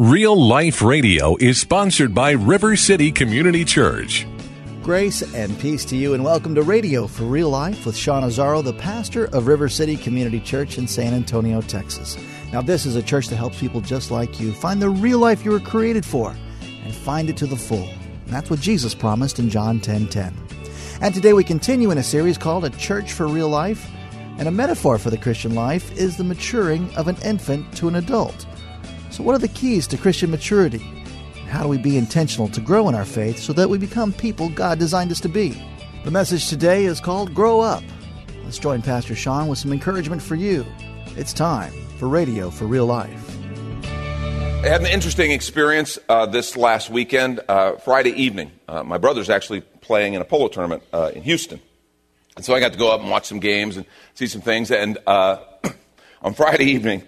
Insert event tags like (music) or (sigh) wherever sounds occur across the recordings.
Real Life Radio is sponsored by River City Community Church. Grace and peace to you, and welcome to Radio for Real Life with Sean Azzaro, the pastor of River City Community Church in San Antonio, Texas. Now, this is a church that helps people just like you find the real life you were created for and find it to the full. And that's what Jesus promised in John 10 10. And today we continue in a series called A Church for Real Life. And a metaphor for the Christian life is the maturing of an infant to an adult. So, what are the keys to Christian maturity? How do we be intentional to grow in our faith so that we become people God designed us to be? The message today is called Grow Up. Let's join Pastor Sean with some encouragement for you. It's time for Radio for Real Life. I had an interesting experience uh, this last weekend, uh, Friday evening. Uh, my brother's actually playing in a polo tournament uh, in Houston. And so I got to go up and watch some games and see some things. And uh, (clears throat) on Friday evening,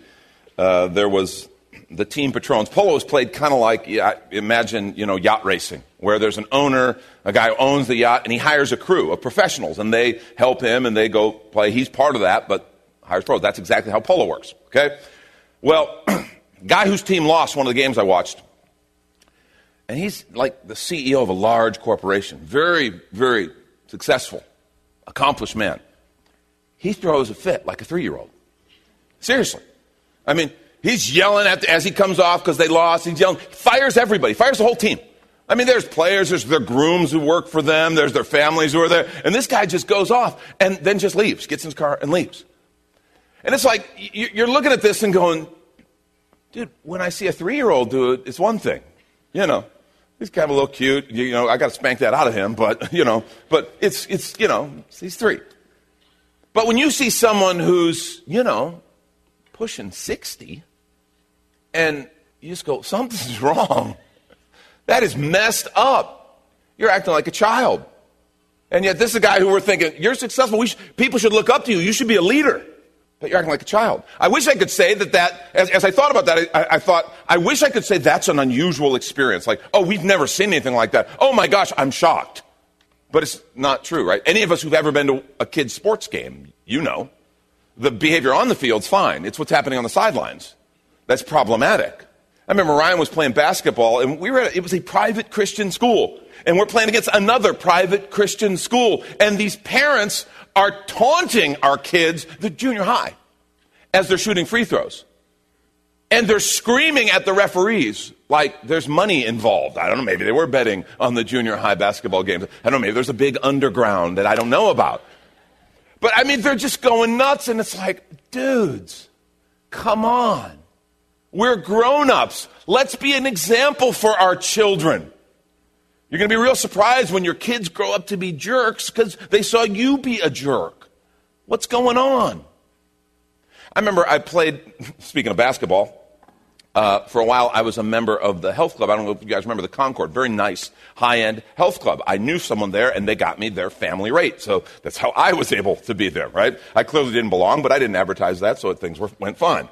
uh, there was the team patrons. Polo is played kind of like, imagine, you know, yacht racing, where there's an owner, a guy who owns the yacht, and he hires a crew of professionals, and they help him, and they go play. He's part of that, but hires pros. That's exactly how polo works, okay? Well, (clears throat) guy whose team lost one of the games I watched, and he's like the CEO of a large corporation, very, very successful, accomplished man. He throws a fit like a three-year-old. Seriously. I mean, He's yelling at the, as he comes off because they lost. He's yelling, fires everybody, fires the whole team. I mean, there's players, there's their grooms who work for them, there's their families who are there, and this guy just goes off and then just leaves, gets in his car and leaves. And it's like you're looking at this and going, dude, when I see a three year old do it, it's one thing. You know, he's kind of a little cute. You know, I got to spank that out of him, but, (laughs) you know, but it's, it's, you know, he's three. But when you see someone who's, you know, pushing 60, and you just go, something's wrong. That is messed up. You're acting like a child. And yet, this is a guy who we're thinking, you're successful. Should, people should look up to you. You should be a leader. But you're acting like a child. I wish I could say that that, as, as I thought about that, I, I, thought, I wish I could say that's an unusual experience. Like, oh, we've never seen anything like that. Oh my gosh, I'm shocked. But it's not true, right? Any of us who've ever been to a kid's sports game, you know, the behavior on the field's fine. It's what's happening on the sidelines that's problematic. I remember Ryan was playing basketball, and we were at, it was a private Christian school. And we're playing against another private Christian school. And these parents are taunting our kids, the junior high, as they're shooting free throws. And they're screaming at the referees like there's money involved. I don't know, maybe they were betting on the junior high basketball games. I don't know, maybe there's a big underground that I don't know about. But I mean, they're just going nuts, and it's like, dudes, come on. We're grown ups. Let's be an example for our children. You're going to be real surprised when your kids grow up to be jerks because they saw you be a jerk. What's going on? I remember I played, (laughs) speaking of basketball, uh, for a while I was a member of the health club. I don't know if you guys remember the Concord, very nice, high end health club. I knew someone there and they got me their family rate. So that's how I was able to be there, right? I clearly didn't belong, but I didn't advertise that, so things were, went fine.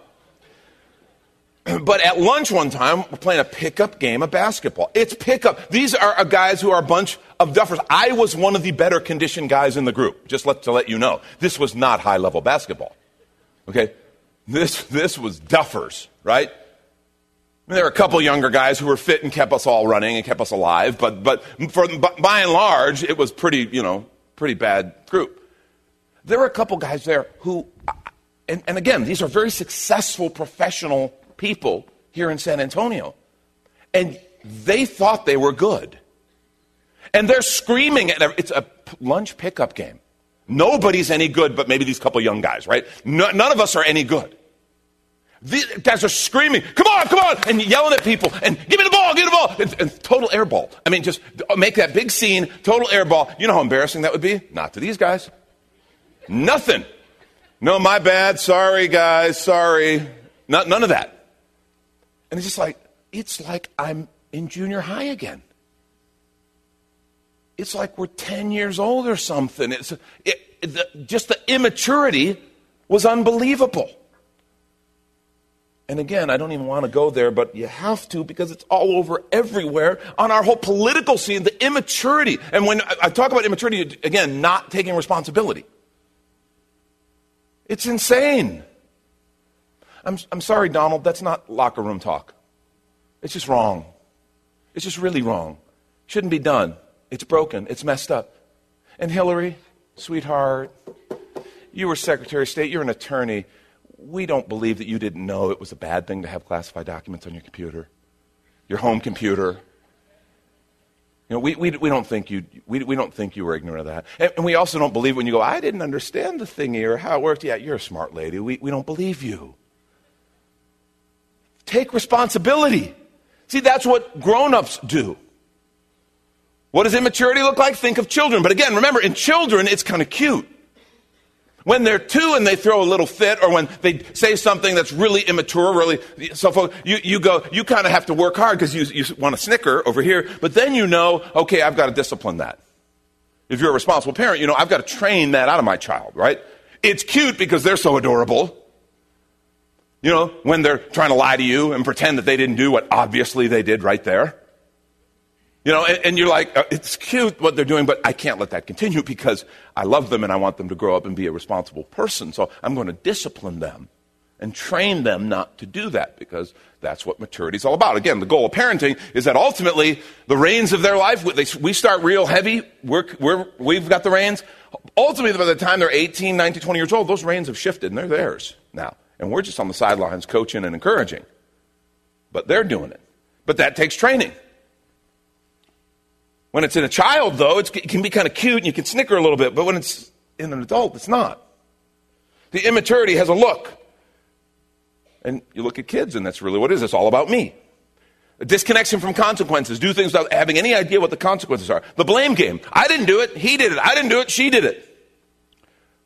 (clears throat) but at lunch one time, we're playing a pickup game of basketball. It's pickup. These are guys who are a bunch of duffers. I was one of the better conditioned guys in the group, just let, to let you know. This was not high level basketball. Okay? This, this was duffers, right? There were a couple younger guys who were fit and kept us all running and kept us alive, but, but for, by and large, it was pretty, you know, pretty bad group. There were a couple guys there who, and, and again, these are very successful professional people here in San Antonio. And they thought they were good. And they're screaming at it's a lunch pickup game. Nobody's any good but maybe these couple young guys, right? No, none of us are any good. These guys are screaming, come on, come on, and yelling at people, and give me the ball, give me the ball, and, and total airball. I mean, just uh, make that big scene, total airball. You know how embarrassing that would be? Not to these guys. Nothing. No, my bad. Sorry, guys. Sorry. Not, none of that. And it's just like, it's like I'm in junior high again. It's like we're 10 years old or something. It's, it, the, just the immaturity was unbelievable. And again, I don't even want to go there, but you have to because it's all over everywhere on our whole political scene, the immaturity. And when I talk about immaturity, again, not taking responsibility, it's insane. I'm, I'm sorry, Donald, that's not locker room talk. It's just wrong. It's just really wrong. Shouldn't be done. It's broken. It's messed up. And Hillary, sweetheart, you were Secretary of State, you're an attorney we don't believe that you didn't know it was a bad thing to have classified documents on your computer, your home computer. You know, we, we, we, don't think you, we, we don't think you were ignorant of that. And, and we also don't believe when you go, I didn't understand the thingy or how it worked. Yeah, you're a smart lady. We, we don't believe you. Take responsibility. See, that's what grown ups do. What does immaturity look like? Think of children. But again, remember, in children, it's kind of cute. When they're two and they throw a little fit, or when they say something that's really immature, really so you, you go, you kind of have to work hard because you, you want to snicker over here, but then you know, okay, I've got to discipline that. If you're a responsible parent, you know, I've got to train that out of my child, right? It's cute because they're so adorable. You know, when they're trying to lie to you and pretend that they didn't do what obviously they did right there. You know, and, and you're like, uh, it's cute what they're doing, but I can't let that continue because I love them and I want them to grow up and be a responsible person. So I'm going to discipline them and train them not to do that because that's what maturity is all about. Again, the goal of parenting is that ultimately the reins of their life, we start real heavy, we're, we're, we've got the reins. Ultimately, by the time they're 18, 19, 20 years old, those reins have shifted and they're theirs now. And we're just on the sidelines coaching and encouraging. But they're doing it. But that takes training. When it's in a child, though, it can be kind of cute and you can snicker a little bit, but when it's in an adult, it's not. The immaturity has a look. And you look at kids, and that's really what it is. It's all about me. A disconnection from consequences. Do things without having any idea what the consequences are. The blame game. I didn't do it. He did it. I didn't do it. She did it.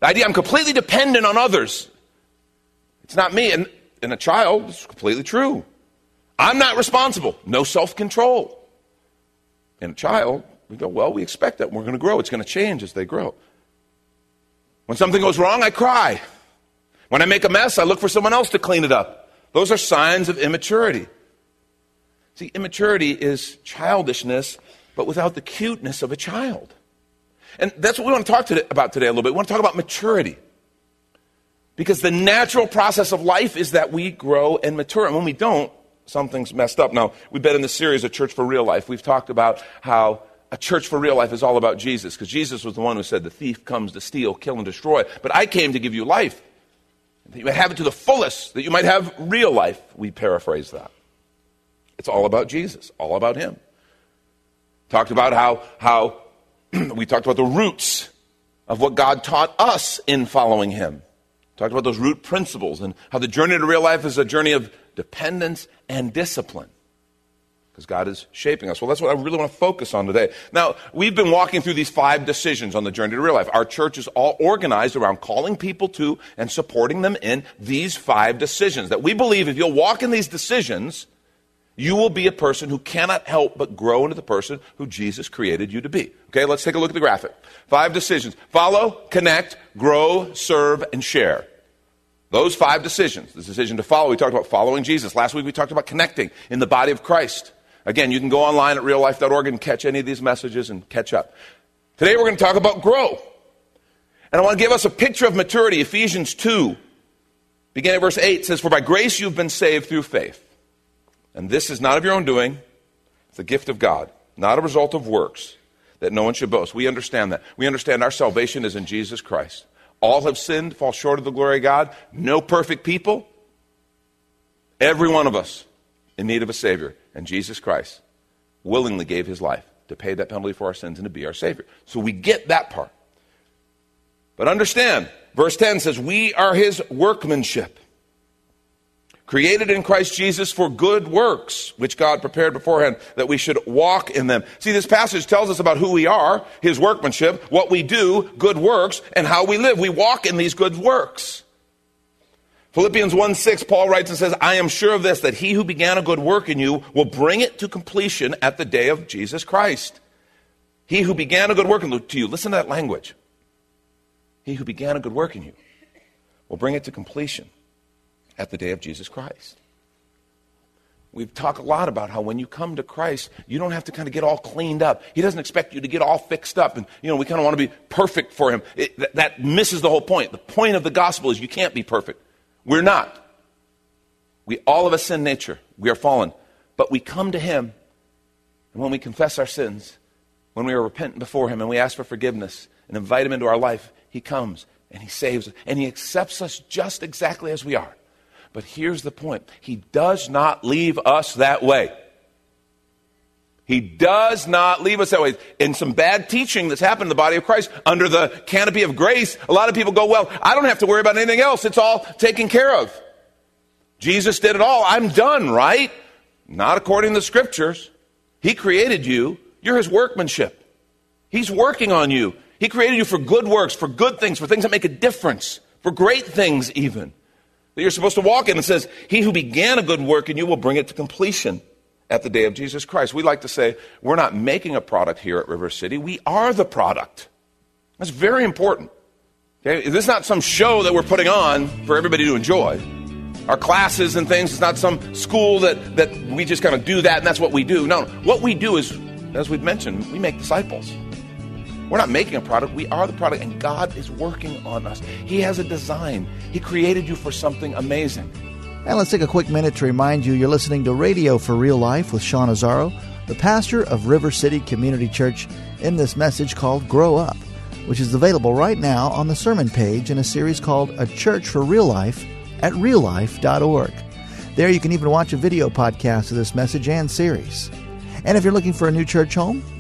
The idea I'm completely dependent on others. It's not me. And in a child, it's completely true. I'm not responsible. No self control in a child, we go, well, we expect that. We're going to grow. It's going to change as they grow. When something goes wrong, I cry. When I make a mess, I look for someone else to clean it up. Those are signs of immaturity. See, immaturity is childishness, but without the cuteness of a child. And that's what we want to talk to, about today a little bit. We want to talk about maturity. Because the natural process of life is that we grow and mature. And when we don't, something's messed up. Now, we've been in the series, A Church for Real Life. We've talked about how a church for real life is all about Jesus, because Jesus was the one who said, The thief comes to steal, kill, and destroy. But I came to give you life, that you might have it to the fullest, that you might have real life. We paraphrase that. It's all about Jesus, all about Him. Talked about how, how (clears throat) we talked about the roots of what God taught us in following Him. Talked about those root principles and how the journey to real life is a journey of dependence and discipline. Because God is shaping us. Well, that's what I really want to focus on today. Now, we've been walking through these five decisions on the journey to real life. Our church is all organized around calling people to and supporting them in these five decisions. That we believe if you'll walk in these decisions, you will be a person who cannot help but grow into the person who Jesus created you to be. Okay, let's take a look at the graphic. Five decisions follow, connect, grow, serve, and share. Those five decisions, the decision to follow, we talked about following Jesus. Last week we talked about connecting in the body of Christ. Again, you can go online at reallife.org and catch any of these messages and catch up. Today we're going to talk about grow. And I want to give us a picture of maturity. Ephesians 2, beginning at verse 8, says, For by grace you've been saved through faith. And this is not of your own doing, it's a gift of God, not a result of works, that no one should boast. We understand that. We understand our salvation is in Jesus Christ. All have sinned, fall short of the glory of God. No perfect people. Every one of us in need of a Savior. And Jesus Christ willingly gave his life to pay that penalty for our sins and to be our Savior. So we get that part. But understand, verse 10 says, We are his workmanship created in Christ Jesus for good works, which God prepared beforehand that we should walk in them. See, this passage tells us about who we are, His workmanship, what we do, good works, and how we live. We walk in these good works. Philippians 1 6, Paul writes and says, I am sure of this, that he who began a good work in you will bring it to completion at the day of Jesus Christ. He who began a good work in you, listen to that language. He who began a good work in you will bring it to completion at the day of Jesus Christ. We've talked a lot about how when you come to Christ, you don't have to kind of get all cleaned up. He doesn't expect you to get all fixed up. And, you know, we kind of want to be perfect for Him. It, that, that misses the whole point. The point of the gospel is you can't be perfect. We're not. We all of us sin nature. We are fallen. But we come to Him, and when we confess our sins, when we are repentant before Him and we ask for forgiveness and invite Him into our life, He comes and He saves us and He accepts us just exactly as we are. But here's the point He does not leave us that way. He does not leave us that way. In some bad teaching that's happened in the body of Christ, under the canopy of grace, a lot of people go, Well, I don't have to worry about anything else. It's all taken care of. Jesus did it all. I'm done, right? Not according to the scriptures. He created you. You're his workmanship. He's working on you. He created you for good works, for good things, for things that make a difference, for great things, even. That you're supposed to walk in. It says, He who began a good work in you will bring it to completion at the day of Jesus Christ. We like to say, we're not making a product here at River City, we are the product. That's very important. Okay? This is not some show that we're putting on for everybody to enjoy. Our classes and things, it's not some school that, that we just kind of do that and that's what we do. No, what we do is, as we've mentioned, we make disciples. We're not making a product, we are the product, and God is working on us. He has a design, He created you for something amazing. And let's take a quick minute to remind you you're listening to Radio for Real Life with Sean Azzaro, the pastor of River City Community Church, in this message called Grow Up, which is available right now on the sermon page in a series called A Church for Real Life at reallife.org. There you can even watch a video podcast of this message and series. And if you're looking for a new church home,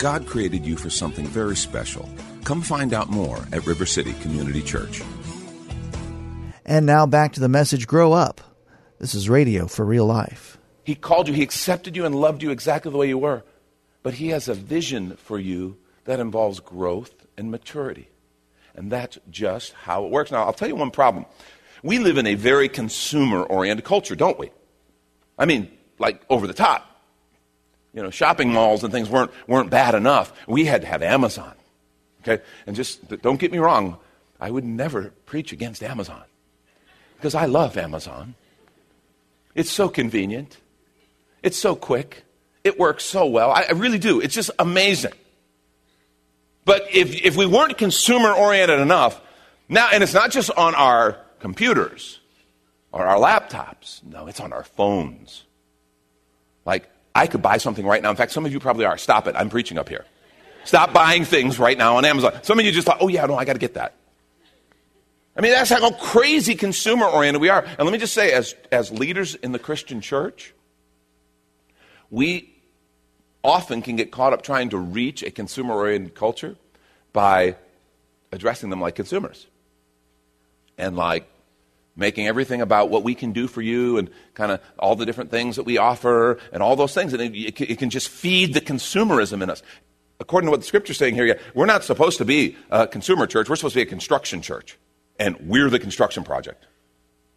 God created you for something very special. Come find out more at River City Community Church. And now back to the message Grow Up. This is radio for real life. He called you, He accepted you, and loved you exactly the way you were. But He has a vision for you that involves growth and maturity. And that's just how it works. Now, I'll tell you one problem. We live in a very consumer oriented culture, don't we? I mean, like over the top. You know, shopping malls and things weren't, weren't bad enough. We had to have Amazon. Okay? And just don't get me wrong, I would never preach against Amazon because I love Amazon. It's so convenient, it's so quick, it works so well. I, I really do. It's just amazing. But if, if we weren't consumer oriented enough, now, and it's not just on our computers or our laptops, no, it's on our phones. Like, I could buy something right now. In fact, some of you probably are. Stop it. I'm preaching up here. Stop buying things right now on Amazon. Some of you just thought, oh, yeah, no, I got to get that. I mean, that's how crazy consumer oriented we are. And let me just say, as, as leaders in the Christian church, we often can get caught up trying to reach a consumer oriented culture by addressing them like consumers and like making everything about what we can do for you and kind of all the different things that we offer and all those things. And it, it, can just feed the consumerism in us. According to what the scripture's saying here, we're not supposed to be a consumer church. We're supposed to be a construction church. And we're the construction project.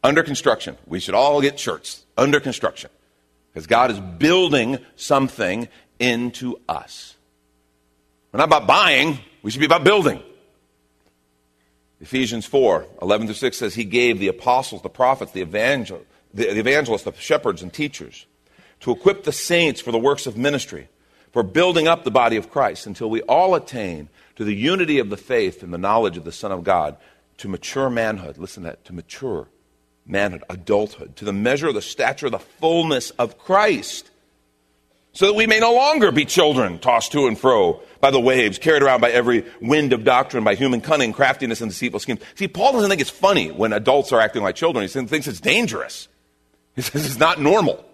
Under construction. We should all get shirts. Under construction. Because God is building something into us. We're not about buying. We should be about building. Ephesians 4 11 through 6 says, He gave the apostles, the prophets, the, evangel- the, evangelists, the shepherds, and teachers to equip the saints for the works of ministry, for building up the body of Christ until we all attain to the unity of the faith and the knowledge of the Son of God, to mature manhood. Listen to that, to mature manhood, adulthood, to the measure of the stature of the fullness of Christ, so that we may no longer be children tossed to and fro by the waves, carried around by every wind of doctrine, by human cunning, craftiness, and deceitful schemes. See, Paul doesn't think it's funny when adults are acting like children. He thinks it's dangerous. He says it's not normal.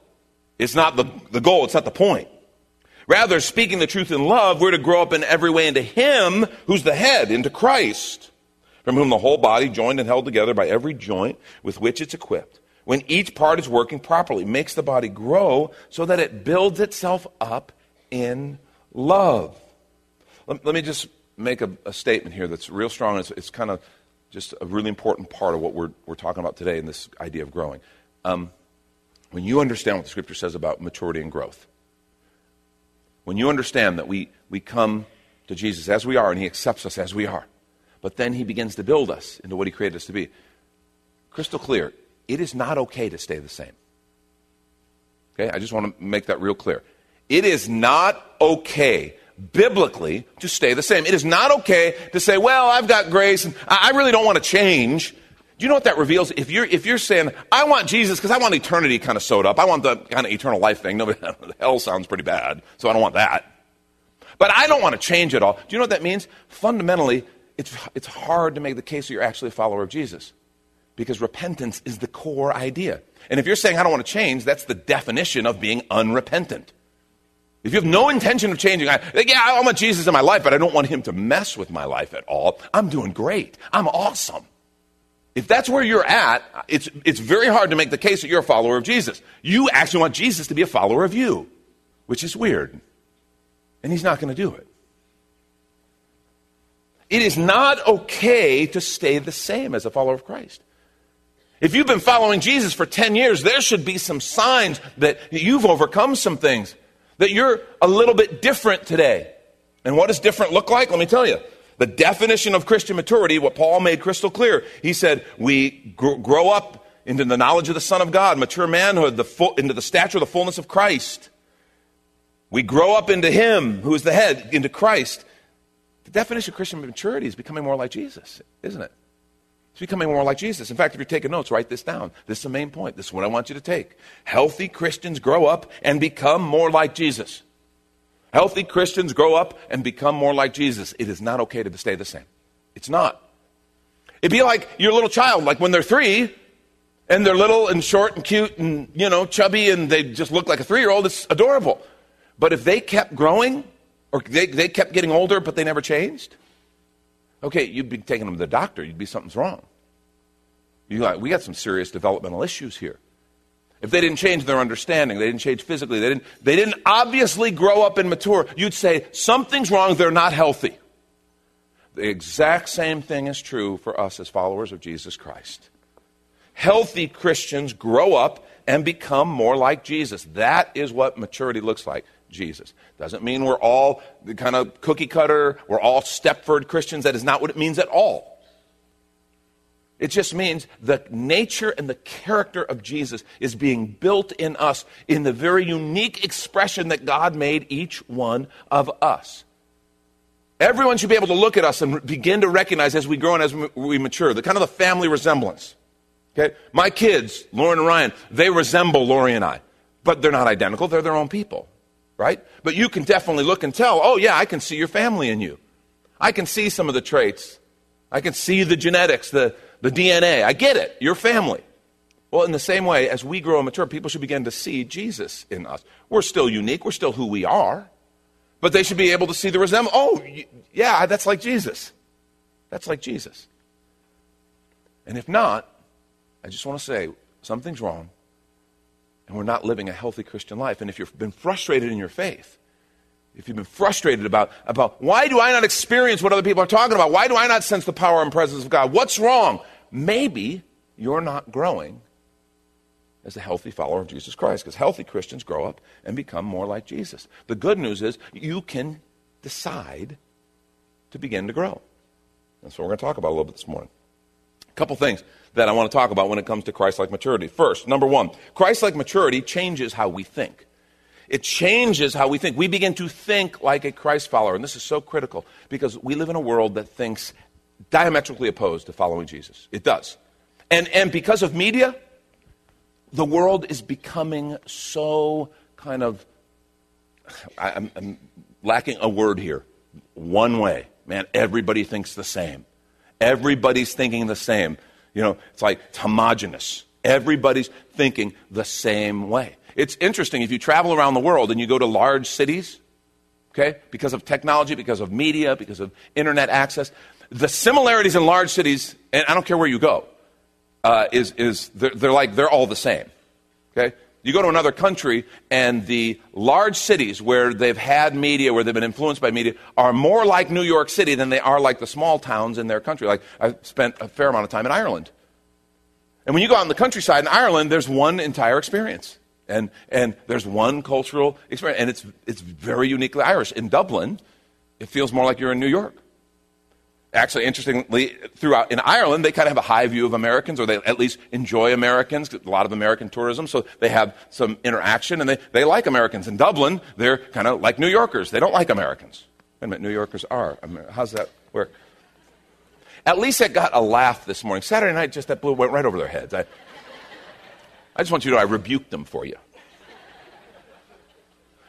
It's not the, the goal, it's not the point. Rather, speaking the truth in love, we're to grow up in every way into Him who's the head, into Christ, from whom the whole body, joined and held together by every joint with which it's equipped, when each part is working properly, makes the body grow so that it builds itself up in love. Let, let me just make a, a, statement here that's real strong. It's, it's, kind of just a really important part of what we're, we're talking about today in this idea of growing. Um, when you understand what the scripture says about maturity and growth, when you understand that we, we come to Jesus as we are and he accepts us as we are, but then he begins to build us into what he created us to be, crystal clear, it is not okay to stay the same. Okay, I just want to make that real clear. It is not okay biblically to stay the same. It is not okay to say, well, I've got grace and I really don't want to change. Do you know what that reveals? If you're, if you're saying, I want Jesus because I want eternity kind of sewed up, I want the kind of eternal life thing. Nobody, (laughs) hell sounds pretty bad, so I don't want that. But I don't want to change it all. Do you know what that means? Fundamentally, it's, it's hard to make the case that you're actually a follower of Jesus because repentance is the core idea. And if you're saying, I don't want to change, that's the definition of being unrepentant. If you have no intention of changing, I, yeah, I want Jesus in my life, but I don't want him to mess with my life at all. I'm doing great. I'm awesome. If that's where you're at, it's, it's very hard to make the case that you're a follower of Jesus. You actually want Jesus to be a follower of you, which is weird. And he's not going to do it. It is not okay to stay the same as a follower of Christ. If you've been following Jesus for 10 years, there should be some signs that you've overcome some things, that you're a little bit different today. And what does different look like? Let me tell you. The definition of Christian maturity, what Paul made crystal clear, he said, we gr- grow up into the knowledge of the Son of God, mature manhood, the into the stature of the fullness of Christ. We grow up into Him who is the head, into Christ. The definition of Christian maturity is becoming more like Jesus, isn't it? It's becoming more like Jesus. In fact, if you're taking notes, write this down. This is the main point. This is what I want you to take. Healthy Christians grow up and become more like Jesus. Healthy Christians grow up and become more like Jesus. It is not okay to stay the same. It's not. It'd be like your little child, like when they're three and they're little and short and cute and, you know, chubby and they just look like a three year old, it's adorable. But if they kept growing or they, they kept getting older but they never changed, okay, you'd be taking them to the doctor. You'd be something's wrong. You like, we got some serious developmental issues here. If they didn't change their understanding, they didn't change physically, they didn't, they didn't obviously grow up and mature, you'd say, something's wrong, they're not healthy. The exact same thing is true for us as followers of Jesus Christ. Healthy Christians grow up and become more like Jesus. That is what maturity looks like. Jesus. Doesn't mean we're all the kind of cookie cutter, we're all Stepford Christians. That is not what it means at all. It just means the nature and the character of Jesus is being built in us in the very unique expression that God made each one of us. Everyone should be able to look at us and begin to recognize as we grow and as we mature, the kind of the family resemblance. Okay? My kids, Lauren and Ryan, they resemble Lori and I, but they're not identical. They're their own people, right? But you can definitely look and tell, oh, yeah, I can see your family in you. I can see some of the traits. I can see the genetics, the, the DNA. I get it. Your family. Well, in the same way, as we grow and mature, people should begin to see Jesus in us. We're still unique. We're still who we are. But they should be able to see the resemblance. Oh, yeah, that's like Jesus. That's like Jesus. And if not, I just want to say something's wrong and we're not living a healthy Christian life. And if you've been frustrated in your faith, if you've been frustrated about, about why do I not experience what other people are talking about? Why do I not sense the power and presence of God? What's wrong? Maybe you're not growing as a healthy follower of Jesus Christ because healthy Christians grow up and become more like Jesus. The good news is you can decide to begin to grow. That's what we're going to talk about a little bit this morning. Couple things that I want to talk about when it comes to Christ like maturity. First, number one, Christ like maturity changes how we think. It changes how we think. We begin to think like a Christ follower. And this is so critical because we live in a world that thinks diametrically opposed to following Jesus. It does. And, and because of media, the world is becoming so kind of, I'm, I'm lacking a word here, one way. Man, everybody thinks the same. Everybody's thinking the same. You know, it's like it's homogenous. Everybody's thinking the same way. It's interesting if you travel around the world and you go to large cities, okay, because of technology, because of media, because of internet access, the similarities in large cities, and I don't care where you go, uh, is, is they're, they're like, they're all the same. Okay? You go to another country, and the large cities where they've had media, where they've been influenced by media, are more like New York City than they are like the small towns in their country. Like, I spent a fair amount of time in Ireland. And when you go out in the countryside in Ireland, there's one entire experience. And, and there's one cultural experience. And it's, it's very uniquely Irish. In Dublin, it feels more like you're in New York actually, interestingly, throughout in Ireland, they kind of have a high view of Americans, or they at least enjoy Americans, a lot of American tourism, so they have some interaction, and they, they like Americans. In Dublin, they're kind of like New Yorkers. They don't like Americans. Wait a minute, New Yorkers are. How's that work? At least I got a laugh this morning. Saturday night, just that blew went right over their heads. I, I just want you to know I rebuked them for you.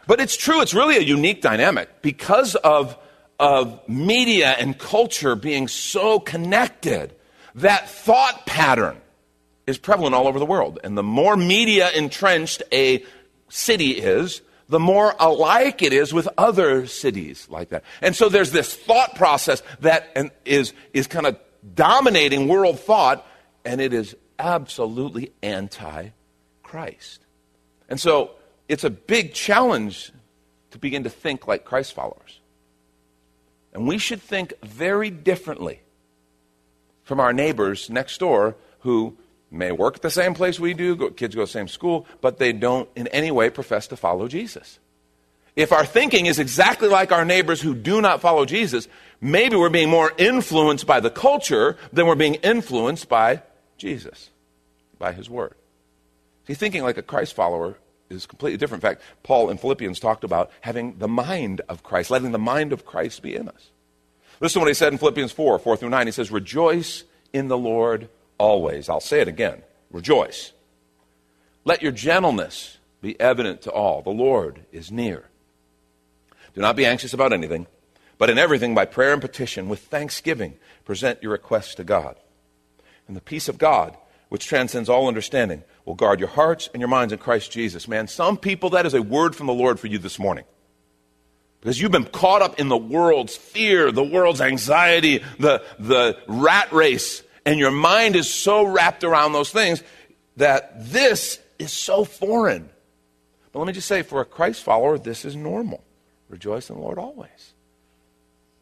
But it's true, it's really a unique dynamic because of of media and culture being so connected, that thought pattern is prevalent all over the world. And the more media entrenched a city is, the more alike it is with other cities like that. And so there's this thought process that is, is kind of dominating world thought, and it is absolutely anti Christ. And so it's a big challenge to begin to think like Christ followers. And we should think very differently from our neighbors next door who may work at the same place we do, go, kids go to the same school, but they don't in any way profess to follow Jesus. If our thinking is exactly like our neighbors who do not follow Jesus, maybe we're being more influenced by the culture than we're being influenced by Jesus, by his word. See, thinking like a Christ follower is completely different. In fact, Paul in Philippians talked about having the mind of Christ, letting the mind of Christ be in us. Listen to what he said in Philippians 4 4 through 9. He says, Rejoice in the Lord always. I'll say it again. Rejoice. Let your gentleness be evident to all. The Lord is near. Do not be anxious about anything, but in everything, by prayer and petition, with thanksgiving, present your requests to God. And the peace of God, which transcends all understanding, will guard your hearts and your minds in Christ Jesus. Man, some people, that is a word from the Lord for you this morning. Because you've been caught up in the world's fear, the world's anxiety, the, the rat race, and your mind is so wrapped around those things that this is so foreign. But let me just say, for a Christ follower, this is normal. Rejoice in the Lord always.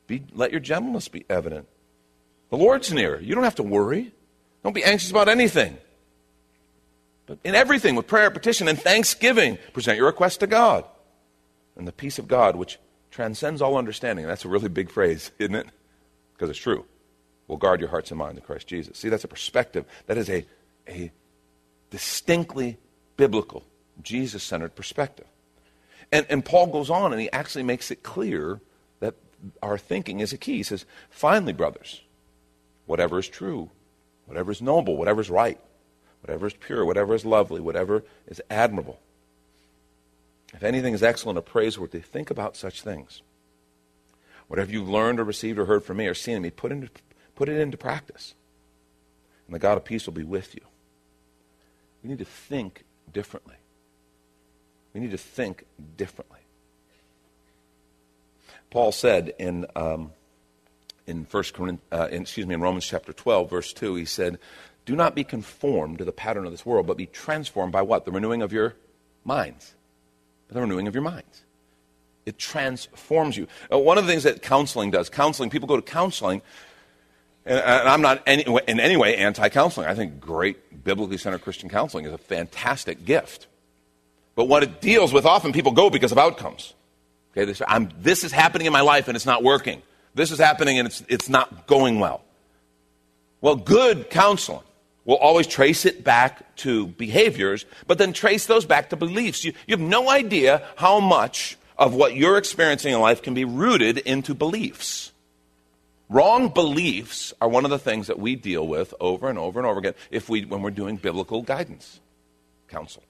Be, let your gentleness be evident. The Lord's near. You don't have to worry. Don't be anxious about anything. But in everything, with prayer, petition, and thanksgiving, present your request to God. And the peace of God, which transcends all understanding. That's a really big phrase, (laughs) isn't it? Because it's true. Will guard your hearts and minds in Christ Jesus. See, that's a perspective. That is a, a distinctly biblical, Jesus centered perspective. And, and Paul goes on and he actually makes it clear that our thinking is a key. He says, finally, brothers, whatever is true, whatever is noble, whatever is right, whatever is pure, whatever is lovely, whatever is admirable. If anything is excellent or praiseworthy, think about such things. Whatever you've learned or received or heard from me or seen in me, put, into, put it into practice. And the God of peace will be with you. We need to think differently. We need to think differently. Paul said in, um, in, First uh, excuse me, in Romans chapter 12, verse 2, he said, do not be conformed to the pattern of this world, but be transformed by what? The renewing of your minds. The renewing of your minds. It transforms you. Uh, one of the things that counseling does, counseling, people go to counseling, and, and I'm not any, in any way anti counseling. I think great biblically centered Christian counseling is a fantastic gift. But what it deals with, often people go because of outcomes. Okay, say, this is happening in my life and it's not working. This is happening and it's, it's not going well. Well, good counseling We'll always trace it back to behaviors, but then trace those back to beliefs. You, you have no idea how much of what you're experiencing in life can be rooted into beliefs. Wrong beliefs are one of the things that we deal with over and over and over again if we, when we're doing biblical guidance counsel.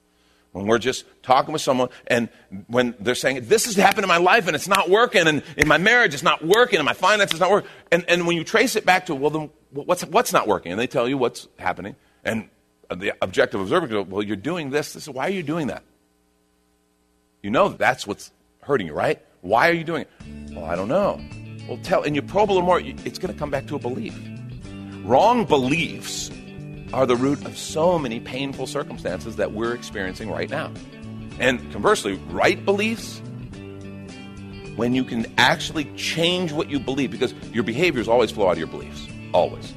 When we're just talking with someone and when they're saying, This has happened in my life and it's not working, and in my marriage it's not working, and my finances not working. And, and when you trace it back to, Well, then what's, what's not working? And they tell you what's happening. And the objective observer goes, Well, you're doing this. this is, why are you doing that? You know that's what's hurting you, right? Why are you doing it? Well, I don't know. Well, tell, and you probe a little more, it's going to come back to a belief. Wrong beliefs are the root of so many painful circumstances that we're experiencing right now. And conversely, right beliefs, when you can actually change what you believe, because your behaviors always flow out of your beliefs. Always.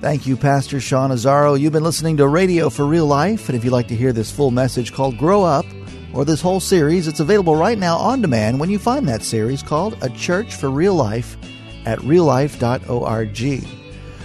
Thank you, Pastor Sean Azzaro. You've been listening to Radio for Real Life, and if you'd like to hear this full message called Grow Up, or this whole series, it's available right now on demand when you find that series called A Church for Real Life at reallife.org.